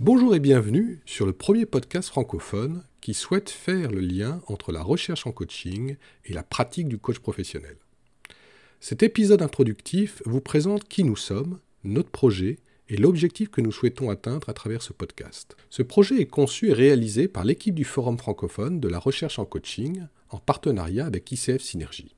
Bonjour et bienvenue sur le premier podcast francophone qui souhaite faire le lien entre la recherche en coaching et la pratique du coach professionnel. Cet épisode introductif vous présente qui nous sommes, notre projet et l'objectif que nous souhaitons atteindre à travers ce podcast. Ce projet est conçu et réalisé par l'équipe du Forum francophone de la recherche en coaching en partenariat avec ICF Synergie.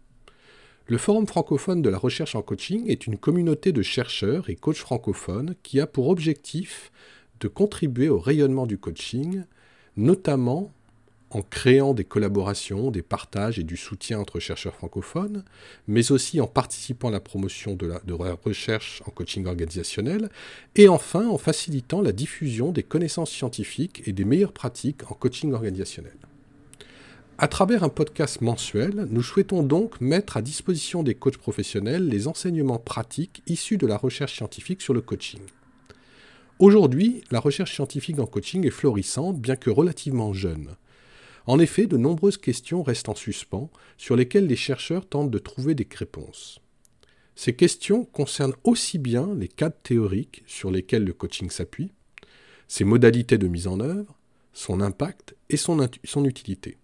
Le Forum francophone de la recherche en coaching est une communauté de chercheurs et coachs francophones qui a pour objectif de contribuer au rayonnement du coaching, notamment en créant des collaborations, des partages et du soutien entre chercheurs francophones, mais aussi en participant à la promotion de la, recherche en coaching organisationnel, et enfin en facilitant la diffusion des connaissances scientifiques et des meilleures pratiques en coaching organisationnel. À travers un podcast mensuel, nous souhaitons donc mettre à disposition des coachs professionnels les enseignements pratiques issus de la recherche scientifique sur le coaching. Aujourd'hui, la recherche scientifique en coaching est florissante, bien que relativement jeune. En effet, de nombreuses questions restent en suspens, sur lesquelles les chercheurs tentent de trouver des réponses. Ces questions concernent aussi bien les cadres théoriques sur lesquels le coaching s'appuie, ses modalités de mise en œuvre, son impact et son, son utilité.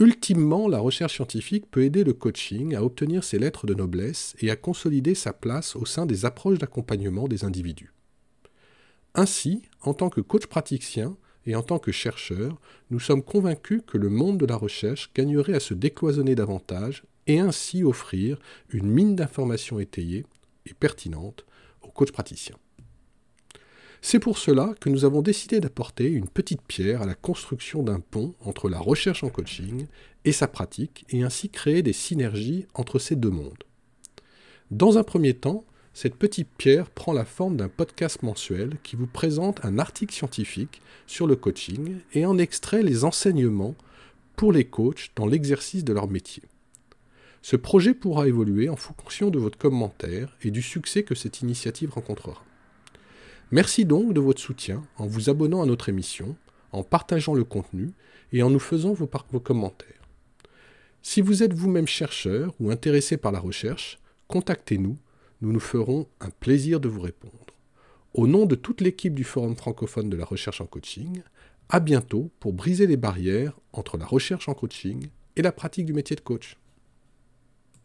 Ultimement, la recherche scientifique peut aider le coaching à obtenir ses lettres de noblesse et à consolider sa place au sein des approches d'accompagnement des individus. Ainsi, en tant que coach praticien et en tant que chercheur, nous sommes convaincus que le monde de la recherche gagnerait à se décloisonner davantage et ainsi offrir une mine d'informations étayées et pertinentes aux coachs praticiens. C'est pour cela que nous avons décidé d'apporter une petite pierre à la construction d'un pont entre la recherche en coaching et sa pratique et ainsi créer des synergies entre ces deux mondes. Dans un premier temps, cette petite pierre prend la forme d'un podcast mensuel qui vous présente un article scientifique sur le coaching et en extrait les enseignements pour les coachs dans l'exercice de leur métier. Ce projet pourra évoluer en fonction de votre commentaire et du succès que cette initiative rencontrera. Merci donc de votre soutien en vous abonnant à notre émission, en partageant le contenu et en nous faisant vos, commentaires. Si vous êtes vous-même chercheur ou intéressé par la recherche, contactez-nous nous nous ferons un plaisir de vous répondre. Au nom de toute l'équipe du Forum francophone de la recherche en coaching, à bientôt pour briser les barrières entre la recherche en coaching et la pratique du métier de coach.